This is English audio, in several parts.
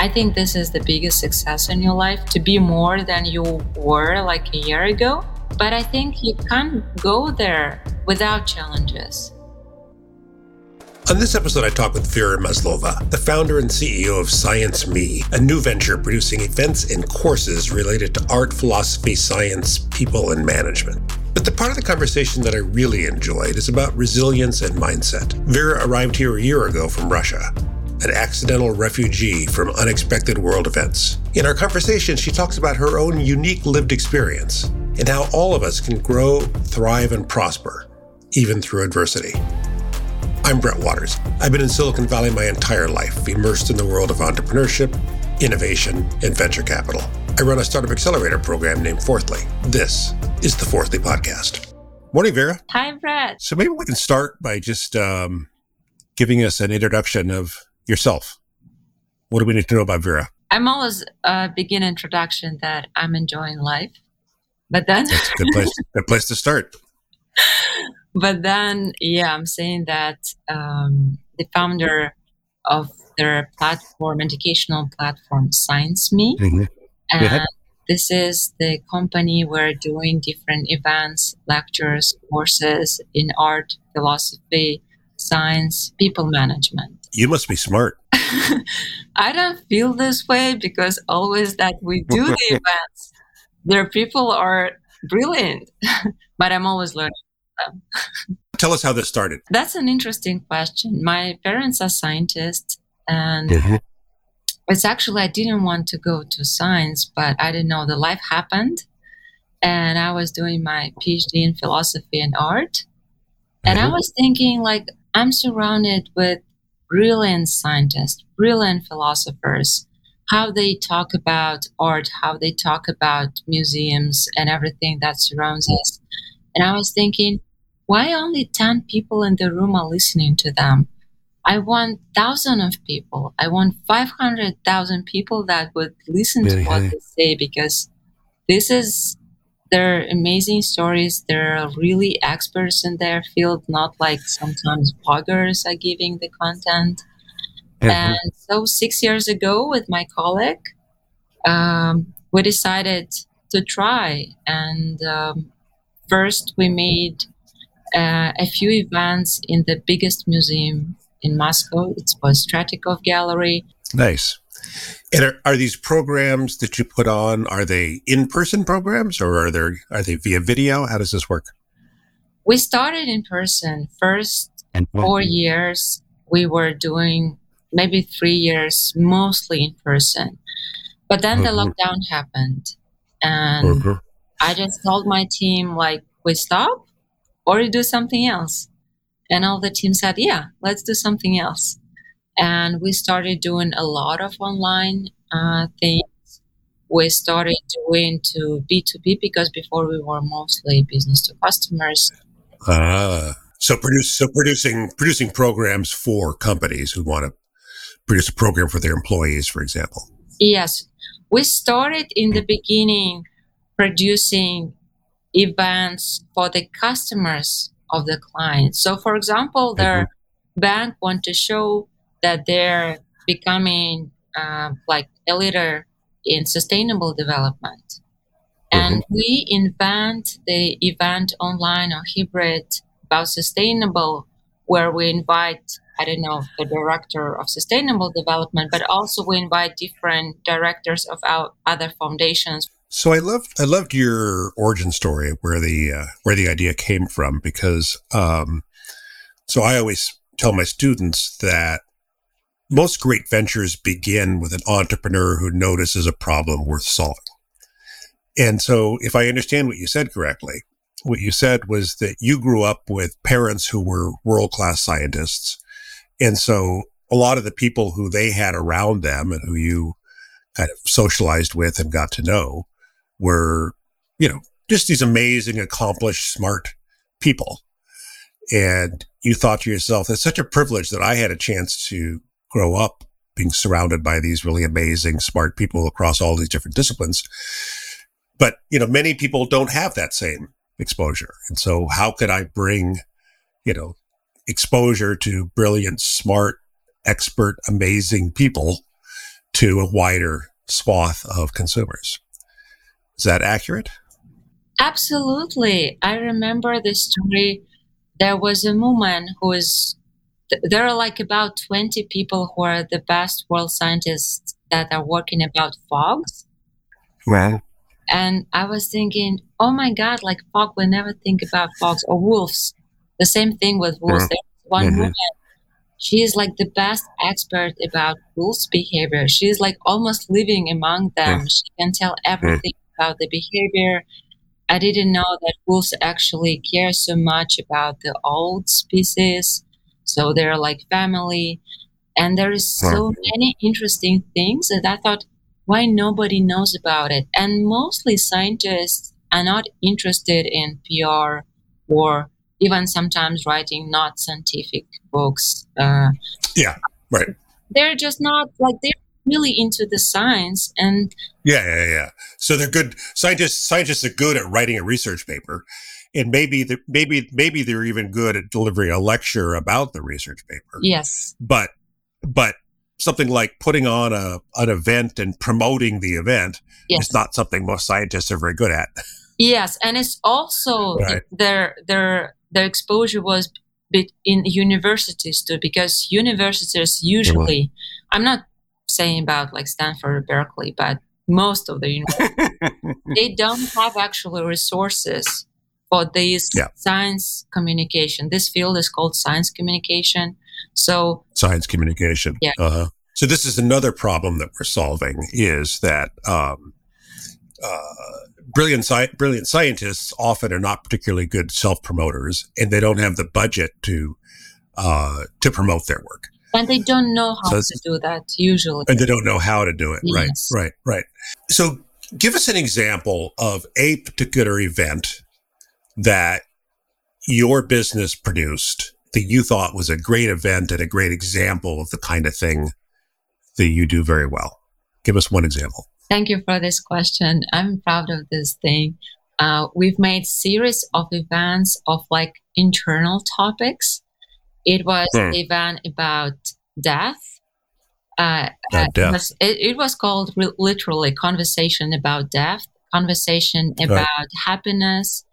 I think this is the biggest success in your life to be more than you were like a year ago. But I think you can't go there without challenges. On this episode, I talk with Vera Maslova, the founder and CEO of Science Me, a new venture producing events and courses related to art, philosophy, science, people, and management. But the part of the conversation that I really enjoyed is about resilience and mindset. Vera arrived here a year ago from Russia, an accidental refugee from unexpected world events. In our conversation, she talks about her own unique lived experience and how all of us can grow, thrive, and prosper, even through adversity. I'm Brett Waters. I've been in Silicon Valley my entire life, immersed in the world of entrepreneurship, innovation, and venture capital. I run a startup accelerator program named Fourthly. This is the Fourthly Podcast. Morning, Vera. Hi, Brett. So maybe we can start by just um, giving us an introduction of yourself. What do we need to know about Vera? I'm always uh, begin introduction that I'm enjoying life, but then That's a good place. good place to start. but then yeah i'm saying that um, the founder of their platform educational platform science me Mm-hmm. and this is the company we're doing different events lectures courses in art philosophy science people management You must be smart. i don't feel this way because always that we do the events their people are brilliant but i'm always learning from them. Tell us how this started. That's an interesting question. My parents are scientists, and it's actually, I didn't want to go to science, but I didn't know the life happened. And I was doing my PhD in philosophy and art. And I Mhm. was thinking, like, I'm surrounded with brilliant scientists, brilliant philosophers, how they talk about art, how they talk about museums and everything that surrounds mm. us. And I was thinking, why only 10 people in the room are listening to them? I want thousands of people. I want 500,000 people that would listen to what hey. they say because this is they're amazing stories. They're really experts in their field, not like sometimes bloggers are giving the content. And so, six years ago, with my colleague, um, we decided to try. And um, first, we made uh, a few events in the biggest museum in Moscow. It was Tretyakov Gallery. Nice. And are, are these programs that you put on? Are they in-person programs, or are they are they via video? How does this work? We started in person. First And four years, we were doing maybe three years, mostly in person. But then the Mhm. lockdown happened. And I just told my team, like, we stop or we do something else. And all the team said, yeah, let's do something else. And we started doing a lot of online uh, things. We started doing to B2B because before we were mostly business to customers. Ah, so produce so producing producing programs for companies who want to produce a program for their employees, for example. Yes, we started in the beginning producing events for the customers of the client. So, for example, their bank want to show that they're becoming uh, like a leader in sustainable development, and we invent the event online or hybrid about sustainable, where we invite I don't know, the director of sustainable development, but also we invite different directors of our other foundations. So I loved I loved your origin story where the uh, where the idea came from because um, so I always tell my students that most great ventures begin with an entrepreneur who notices a problem worth solving. And so if I understand what you said correctly, what you said was that you grew up with parents who were world class scientists. And so a lot of the people who they had around them and who you kind of socialized with and got to know were, you know, just these amazing, accomplished, smart people. And you thought to yourself, it's such a privilege that I had a chance to grow up being surrounded by these really amazing, smart people across all these different disciplines. But, you know, many people don't have that same exposure. And so how could I bring, you know, exposure to brilliant, smart, expert, amazing people to a wider swath of consumers. Is that accurate? Absolutely. I remember the story. There was a woman who is, there are like about 20 people who are the best world scientists that are working about fogs. Well, And I was thinking, oh my God, like fog will never think about fogs or wolves. The same thing with wolves. Mhm. There's one Mhm. woman, she is like the best expert about wolves' behavior. She's like almost living among them. She can tell everything about the behavior. I didn't know that wolves actually care so much about the old species. So they're like family. And there is so many interesting things that I thought, why nobody knows about it? And mostly scientists are not interested in PR or even sometimes writing not scientific books. Uh, Yeah, right. They're just not like they're really into the science and Yeah, yeah, yeah. So they're good scientists. Scientists are good at writing a research paper, and maybe the, maybe maybe they're even good at delivering a lecture about the research paper. yes, But but something like putting on a an event and promoting the event yes. is not something most scientists are very good at. Yes, and it's also Right. their their their exposure was bit in universities too, because universities usually, I'm not saying about like Stanford or Berkeley, but most of the universities, they don't have actual resources for this Yeah. science communication. This field is called science communication. So Science communication. Yeah. Uh-huh. So this is another problem that we're solving is that um, uh, brilliant sci- brilliant scientists often are not particularly good self promoters, and they don't have the budget to uh, to promote their work, and they don't know how So to do that usually. and they don't know how to do it. Yes. Right, right, right. So, give us an example of a particular event that your business produced that you thought was a great event and a great example of the kind of thing that you do very well. Give us one example. Thank you for this question. I'm proud of this thing. Uh, we've made series of events of like internal topics. It was Hmm. an event about death. Uh, Uh, death. It, was, it, it was called re- literally conversation about death, conversation about happiness,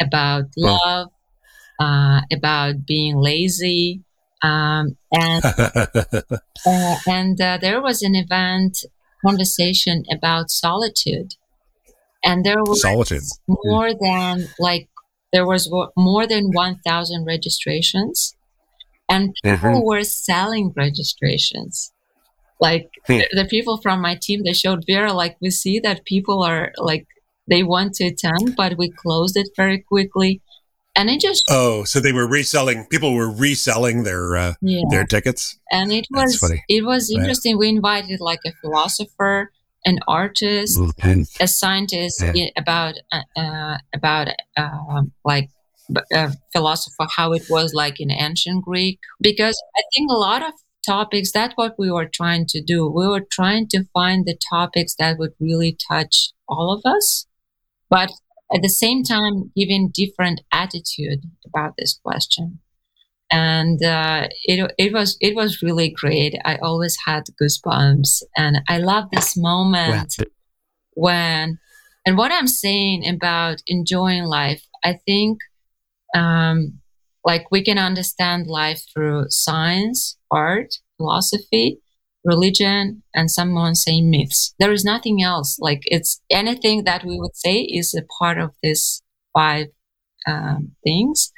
about love, uh, about being lazy, um, and uh, and uh, there was an event conversation about solitude, and there was Solitude. more than like there was more than one thousand registrations, and people were selling registrations. Like Hmm. the, the people from my team, they showed Vera like we see that people are like they want to attend, but we closed it very quickly, and it just oh, so they were reselling. People were reselling their uh, yeah. their tickets. and it was it was Right. interesting. We invited like a philosopher, an artist, a scientist Yeah. about uh, uh, about um like b- a philosopher how it was like in ancient Greek. Because I think a lot of topics that's what we were trying to do. We were trying to find the topics that would really touch all of us, but at the same time giving different attitude about this question and uh, it it was it was really great. I always had goosebumps, and I love this moment when and what I'm saying about enjoying life. I think um, like we can understand life through science, art, philosophy, religion, and someone saying myths. There is nothing else. Like it's anything that we would say is a part of this five um, things,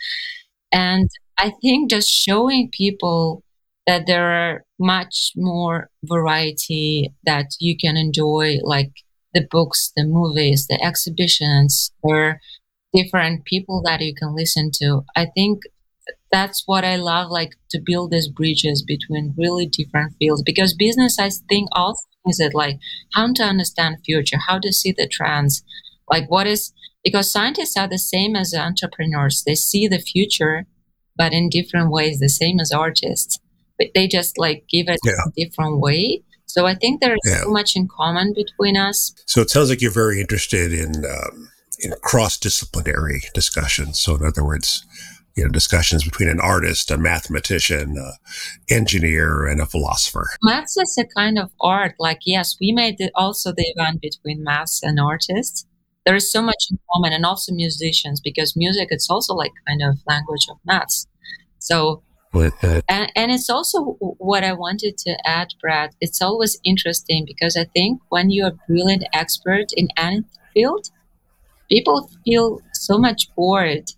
and I think just showing people that there are much more variety that you can enjoy, like the books, the movies, the exhibitions, or different people that you can listen to. I think that's what I love, like to build these bridges between really different fields. Because business, I think, also is it like how to understand future, how to see the trends, like what is because scientists are the same as entrepreneurs. They see the future but in different ways, the same as artists. But they just like give it Yeah. a different way. So I think there is Yeah. so much in common between us. So it sounds like you're very interested in um, in cross disciplinary discussions. So in other words, you know discussions between an artist, a mathematician, a engineer, and a philosopher. Maths is a kind of art. Like yes, we made it also the event between maths and artists. There is so much in common, and also musicians because music it's also like kind of language of maths. So. Uh, and, and it's also what I wanted to add, Brad. It's always interesting because I think when you're a brilliant expert in any field, people feel so much bored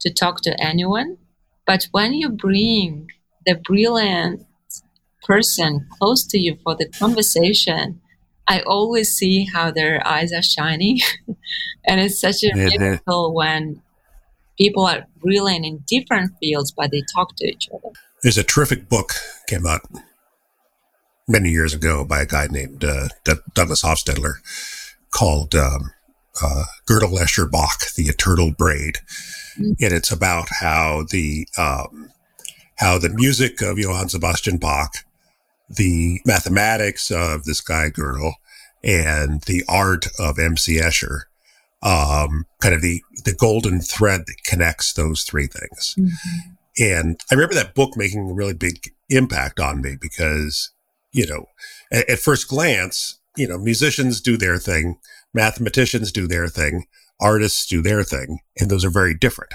to talk to anyone. But when you bring the brilliant person close to you for the conversation, I always see how their eyes are shining. and it's such a miracle when people are brilliant in different fields, but they talk to each other. There's a terrific book came out many years ago by a guy named uh, Douglas Hofstadter called um, uh, Bach, The Eternal Braid. Mm-hmm. And it's about how the, um, how the music of Johann Sebastian Bach, the mathematics of this guy Gödel, and the art of M.C. Escher, um, kind of the, the golden thread that connects those three things. Mm-hmm. And I remember that book making a really big impact on me because, you know, at, at first glance, you know, musicians do their thing mathematicians do their thing, artists do their thing, and those are very different.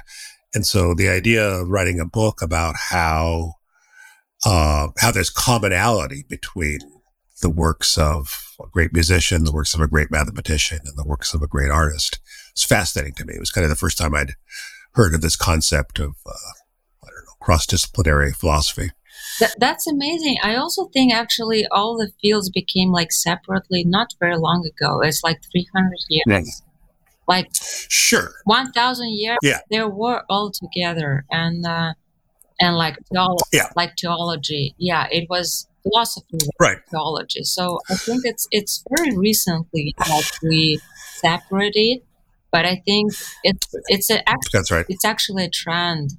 And so the idea of writing a book about how uh, how there's commonality between the works of a great musician, the works of a great mathematician, and the works of a great artist is fascinating to me. It was kind of the first time I'd heard of this concept of uh, I don't know cross disciplinary philosophy. Th- that's amazing. I also think actually all the fields became like separately not very long ago. It's like 300 years. Yes. Like sure, 1,000 years. Yeah, they were all together, and uh, and like theology, yeah. like theology. Yeah, it was philosophy, right? Theology. So I think it's it's very recently that we separated, but I think it's it's a that's right. It's actually a trend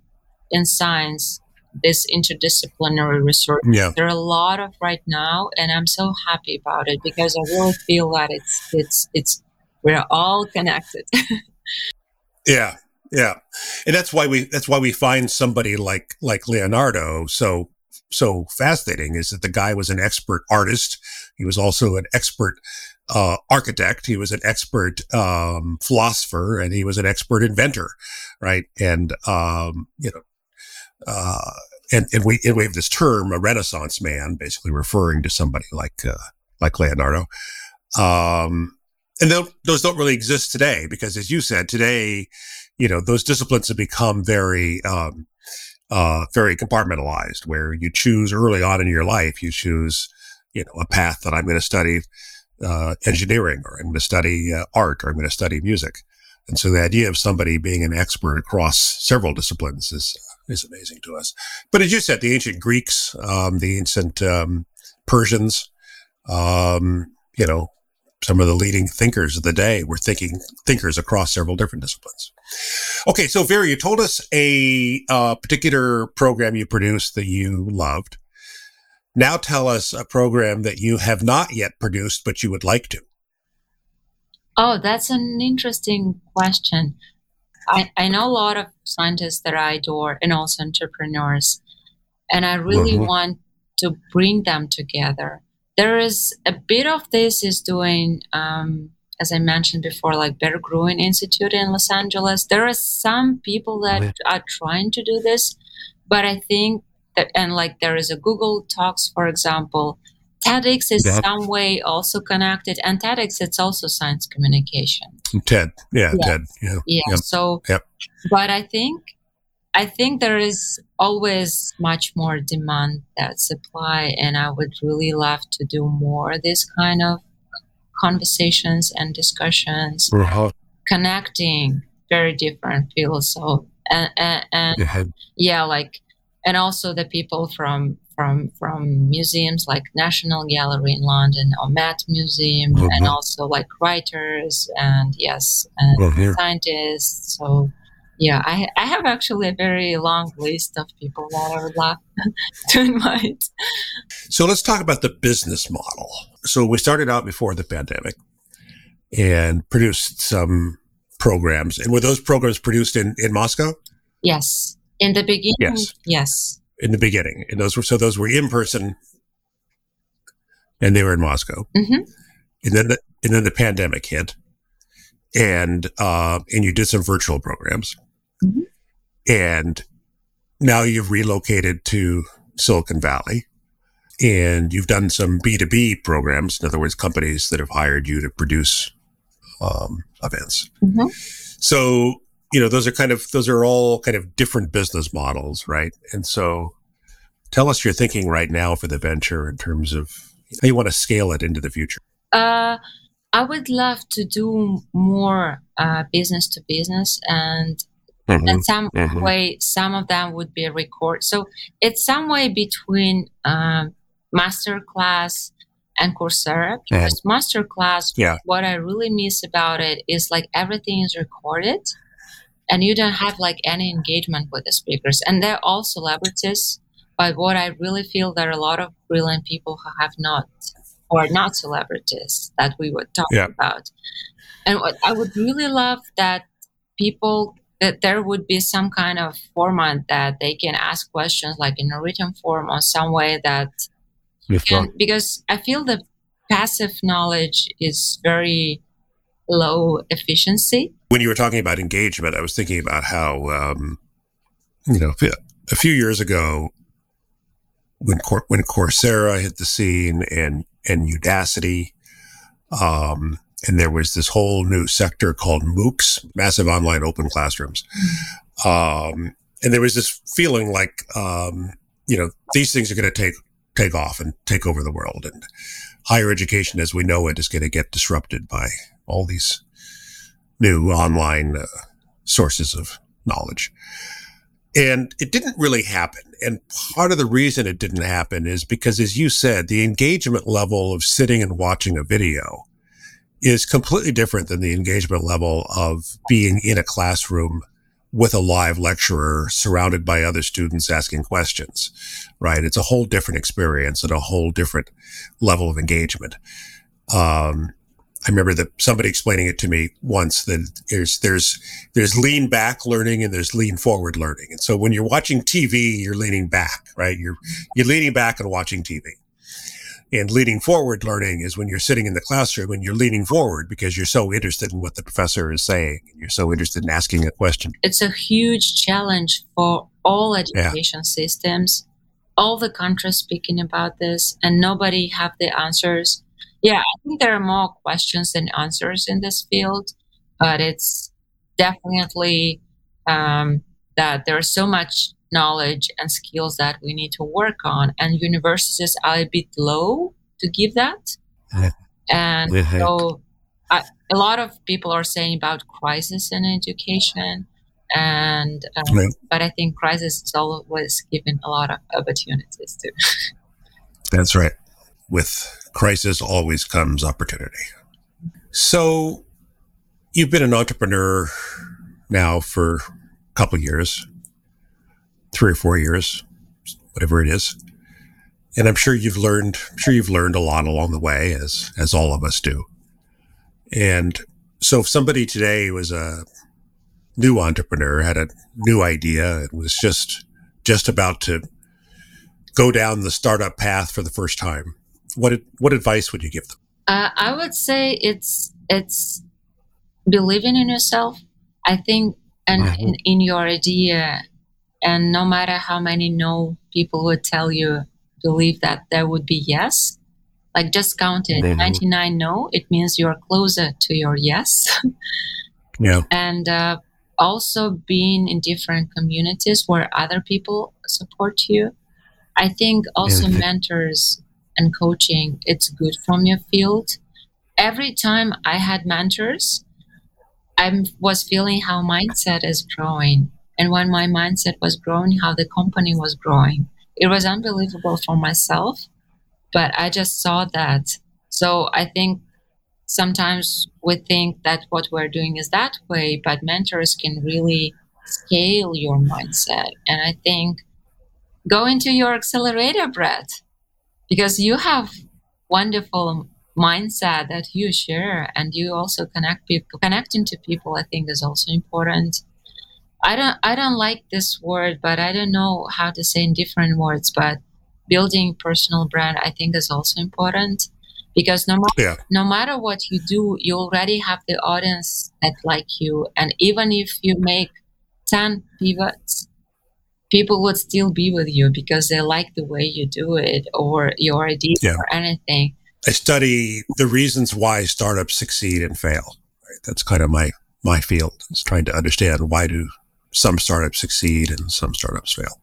in science this interdisciplinary research. Yeah. There are a lot of right now, and I'm so happy about it because I really feel that it's it's it's we're all connected. yeah, yeah, and that's why we that's why we find somebody like like Leonardo so so fascinating is that the guy was an expert artist. He was also an expert uh, architect. He was an expert um, philosopher, and he was an expert inventor, right? And um, you know, uh, and, and we, and we have this term, a Renaissance man, basically referring to somebody like, uh, like Leonardo. Um, and those don't really exist today because as you said, today, you know, those disciplines have become very, um, uh, very compartmentalized where you choose early on in your life, you choose, you know, a path that I'm going to study, uh, engineering or I'm going to study uh, art or I'm going to study music. And so the idea of somebody being an expert across several disciplines is is amazing to us. But as you said, the ancient Greeks, um, the ancient um, Persians, um, you know, some of the leading thinkers of the day were thinking thinkers across several different disciplines. Okay, so Vera, you told us a uh, particular program you produced that you loved. Now tell us a program that you have not yet produced, but you would like to. Oh, that's an interesting question. I, I know a lot of scientists that I adore and also entrepreneurs, and I really mm-hmm. want to bring them together. There is a bit of this is doing, um, as I mentioned before, like Berggruen Institute in Los Angeles. There are some people that oh, are trying to do this, but I think that, and like there is a Google Talks, for example, TEDx is that, some way also connected, and TEDx it's also science communication. TED, yeah, yes. TED, yeah, yeah. Yep. So, yep. but I think I think there is always much more demand than supply, and I would really love to do more of this kind of conversations and discussions, connecting very different fields. So, and, and, and yeah. yeah, like, and also the people from from from museums like National Gallery in London or Met Museum, mm-hmm. and also like writers and yes, and scientists. So yeah, I I have actually a very long list of people that I would love to invite. So let's talk about the business model. So we started out before the pandemic and produced some programs. And were those programs produced in, in Moscow? Yes. In the beginning, Yes. yes. in the beginning, and those were so those were in person, and they were in Moscow, hmm and then the, and then the pandemic hit, and uh, and you did some virtual programs. And now you've relocated to Silicon Valley, and you've done some B two B programs. In other words, companies that have hired you to produce um, events. hmm So, you know, those are kind of those are all kind of different business models, right? And so tell us your thinking right now for the venture in terms of how you want to scale it into the future. Uh, I would love to do more uh, business to business, and and some mhm. way some of them would be record. So it's some way between um, masterclass and Coursera. Because masterclass, Yeah. what I really miss about it is like everything is recorded, and you don't have like any engagement with the speakers, and they're all celebrities. But what I really feel there are a lot of brilliant people who have not or not celebrities that we would talk Yeah. about. And what I would really love that people that there would be some kind of format that they can ask questions like in a written form or some way that can, because I feel the passive knowledge is very low efficiency. When you were talking about engagement, I was thinking about how, um, you know, a few years ago, when Cor- when Coursera hit the scene and and Udacity, um, and there was this whole new sector called MOOCs, massive online open classrooms, um, and there was this feeling like, um, you know, these things are going to take take off and take over the world, and higher education as we know it is going to get disrupted by all these new online uh, sources of knowledge. And it didn't really happen. And part of the reason it didn't happen is because, as you said, the engagement level of sitting and watching a video is completely different than the engagement level of being in a classroom with a live lecturer surrounded by other students asking questions, right? It's a whole different experience and a whole different level of engagement. Um, I remember that somebody explaining it to me once that there's there's there's lean back learning and there's lean forward learning. And so when you're watching TV, you're leaning back, right? You're you're leaning back and watching TV. And leaning forward learning is when you're sitting in the classroom and you're leaning forward because you're so interested in what the professor is saying and you're so interested in asking a question. It's a huge challenge for all education systems. All the countries speaking about this, and nobody have the answers. Yeah, I think there are more questions than answers in this field, but it's definitely um, that there's so much knowledge and skills that we need to work on, and universities are a bit low to give that. Yeah. And Yeah. so, I, a lot of people are saying about crisis in education, and um, Right. but I think crisis is always given a lot of opportunities too. That's right. With crisis always comes opportunity. So you've been an entrepreneur now for a couple years, three or four years, whatever it is. And I'm sure you've learned I'm sure you've learned a lot along the way as as all of us do. And so if somebody today was a new entrepreneur, had a new idea, and was just just about to go down the startup path for the first time, what what advice would you give them? Uh, I would say it's it's believing in yourself. I think and Mhm. in, in your idea, and no matter how many no people would tell you, believe that there would be yes. Like just count it. Mhm. Ninety nine no. It means you're closer to your yes. Yeah. and uh, also being in different communities where other people support you. I think also Mhm. mentors and coaching, it's good from your field. Every time I had mentors, I was feeling how mindset is growing. And when my mindset was growing, how the company was growing. It was unbelievable for myself, but I just saw that. So I think sometimes we think that what we're doing is that way, but mentors can really scale your mindset. And I think go into your accelerator, Brett, because you have wonderful mindset that you share and you also connect people connecting to people i think is also important I don't I don't like this word, but I don't know how to say in different words. But building personal brand, I think, is also important because no matter yeah. no matter what you do, you already have the audience that like you, and even if you make ten pivots, people would still be with you because they like the way you do it or your idea yeah. or anything. I study the reasons why startups succeed and fail. Right? That's kind of my my field. It's trying to understand why do some startups succeed and some startups fail.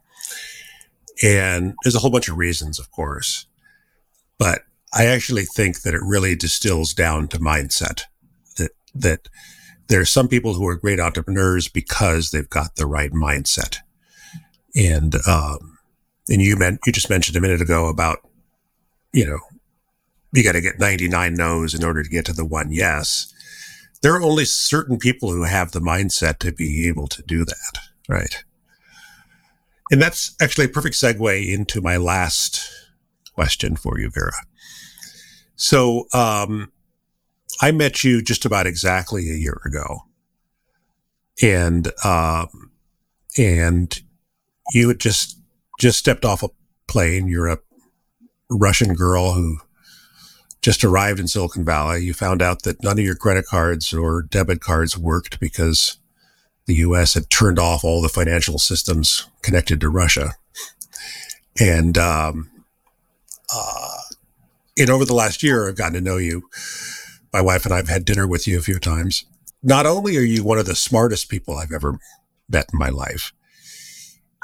And there's a whole bunch of reasons, of course, but I actually think that it really distills down to mindset. That that there are some people who are great entrepreneurs because they've got the right mindset. And um, and you meant you just mentioned a minute ago about you know you got to get 99 no's in order to get to the one yes. There are only certain people who have the mindset to be able to do that, right? And that's actually a perfect segue into my last question for you, Vera. So, um, I met you just about exactly a year ago, and um, and you had just just stepped off a plane. You're a Russian girl who just arrived in Silicon Valley. You found out that none of your credit cards or debit cards worked because the U.S. had turned off all the financial systems connected to Russia, and um, uh, and over the last year, I've gotten to know you. My wife and I have had dinner with you a few times. Not only are you one of the smartest people I've ever met in my life,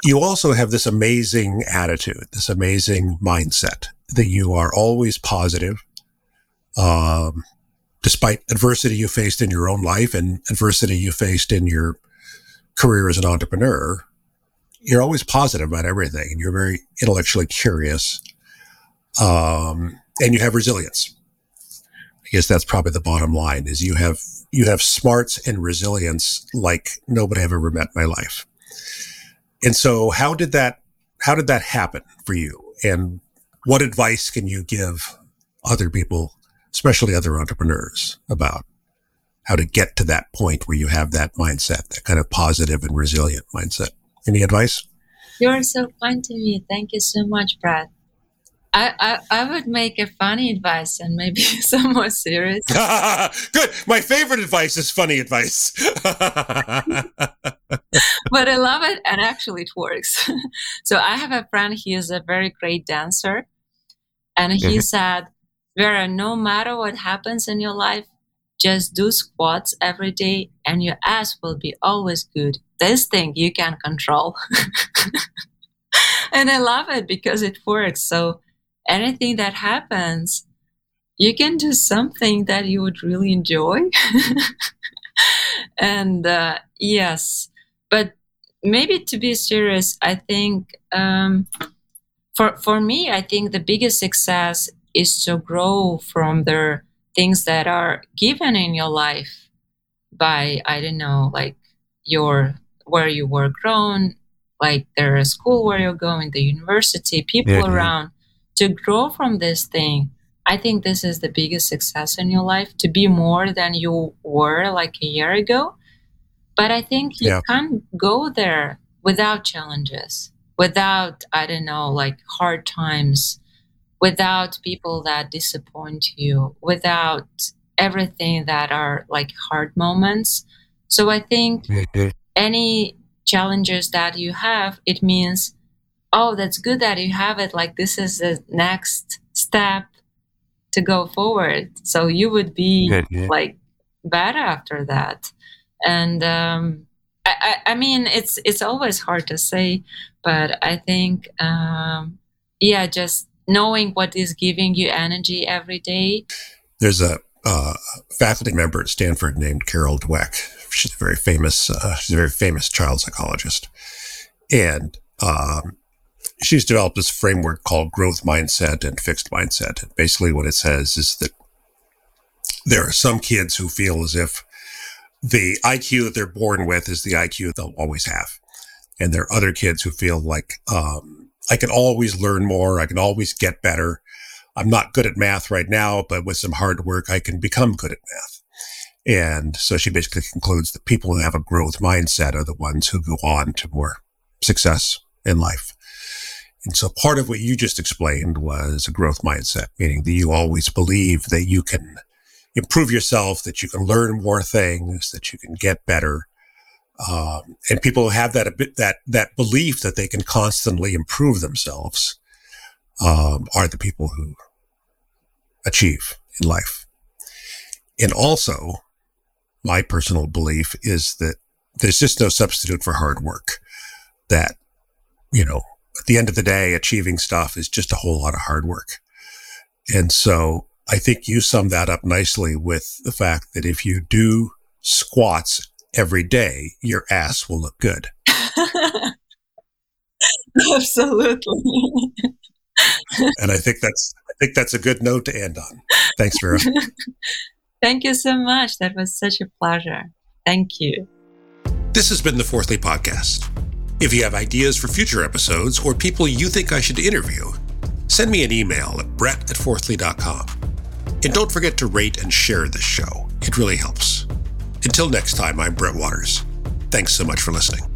you also have this amazing attitude, this amazing mindset that you are always positive, um, despite adversity you faced in your own life and adversity you faced in your career as an entrepreneur. You're always positive about everything, and you're very intellectually curious, um, and you have resilience. I guess that's probably the bottom line: is you have you have smarts and resilience like nobody I've ever met in my life. And so how did that how did that happen for you? And what advice can you give other people, especially other entrepreneurs, about how to get to that point where you have that mindset, that kind of positive and resilient mindset? Any advice? You're so kind to me. Thank you so much, Brad. I, I, I would make a funny advice and maybe some more serious. Good. My favorite advice is funny advice. but I love it and actually it works. so I have a friend, he is a very great dancer. And he mm-hmm. said, Vera, no matter what happens in your life, just do squats every day and your ass will be always good. This thing you can control. and I love it because it works. So anything that happens, you can do something that you would really enjoy. and uh, yes, but maybe to be serious, I think um, for for me, I think the biggest success is to grow from the things that are given in your life by I don't know, like your where you were grown, like the school where you're going, the university, people yeah, around. To grow from this thing i think this is the biggest success in your life to be more than you were like a year ago. But i think you yeah. can't go there without challenges without i don't know like hard times without people that disappoint you without everything that are like hard moments so i think mm-hmm. any challenges that you have it means oh, that's good that you have it. Like this is the next step to go forward. So you would be like better after that. And um, I, I, I, mean, it's it's always hard to say, but I think, um, yeah, just knowing what is giving you energy every day. There's a uh, faculty member at Stanford named Carol Dweck. She's a very famous. Uh, she's a very famous child psychologist, and um, she's developed this framework called growth mindset and fixed mindset. And basically, what it says is that there are some kids who feel as if the IQ that they're born with is the IQ they'll always have. And there are other kids who feel like, um, I can always learn more. I can always get better. I'm not good at math right now, but with some hard work, I can become good at math. And so she basically concludes that people who have a growth mindset are the ones who go on to more success in life. And so part of what you just explained was a growth mindset, meaning that you always believe that you can improve yourself, that you can learn more things, that you can get better. Um, and people who have that that that belief that they can constantly improve themselves um, are the people who achieve in life. And also, my personal belief is that there's just no substitute for hard work. That, you know, at the end of the day, achieving stuff is just a whole lot of hard work. And so I think you sum that up nicely with the fact that if you do squats every day, your ass will look good. Absolutely. and I think that's I think that's a good note to end on. Thanks, Vera. Thank you so much. That was such a pleasure. Thank you. This has been the Fourthly Podcast. If you have ideas for future episodes or people you think I should interview, send me an email at brett at fourthly.com. And don't forget to rate and share this show. It really helps. Until next time, I'm Brett Waters. Thanks so much for listening.